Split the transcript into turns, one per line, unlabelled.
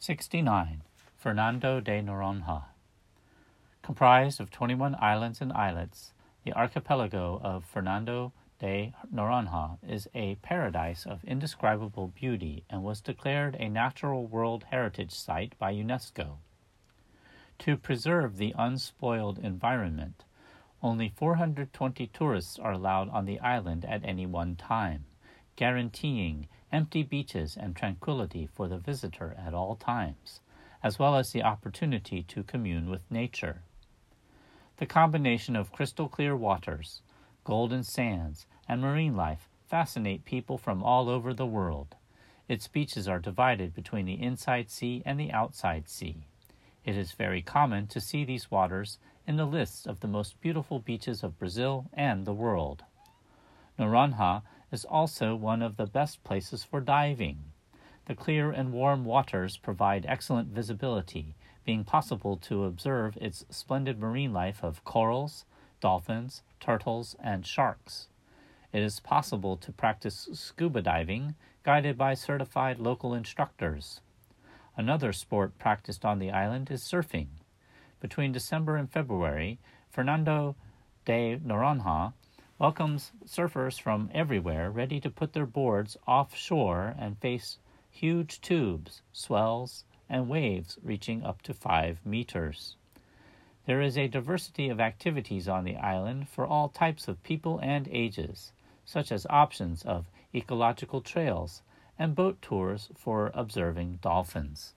69. Fernando de Noronha. Comprised of 21 islands and islets, the archipelago of Fernando de Noronha is a paradise of indescribable beauty and was declared a Natural World Heritage Site by UNESCO. To preserve the unspoiled environment, only 420 tourists are allowed on the island at any one time, guaranteeing empty beaches and tranquility for the visitor at all times, as well as the opportunity to commune with nature. The combination of crystal clear waters, golden sands, and marine life fascinate people from all over the world. Its beaches are divided between the inside sea and the outside sea. It is very common to see these waters in the lists of the most beautiful beaches of Brazil and the world. Noronha is also one of the best places for diving. The clear and warm waters provide excellent visibility, being possible to observe its splendid marine life of corals, dolphins, turtles, and sharks. It is possible to practice scuba diving guided by certified local instructors. Another sport practiced on the island is surfing. Between December and February, Fernando de Noronha welcomes surfers from everywhere ready to put their boards offshore and face huge tubes, swells, and waves reaching up to five meters. There is a diversity of activities on the island for all types of people and ages, such as options of ecological trails and boat tours for observing dolphins.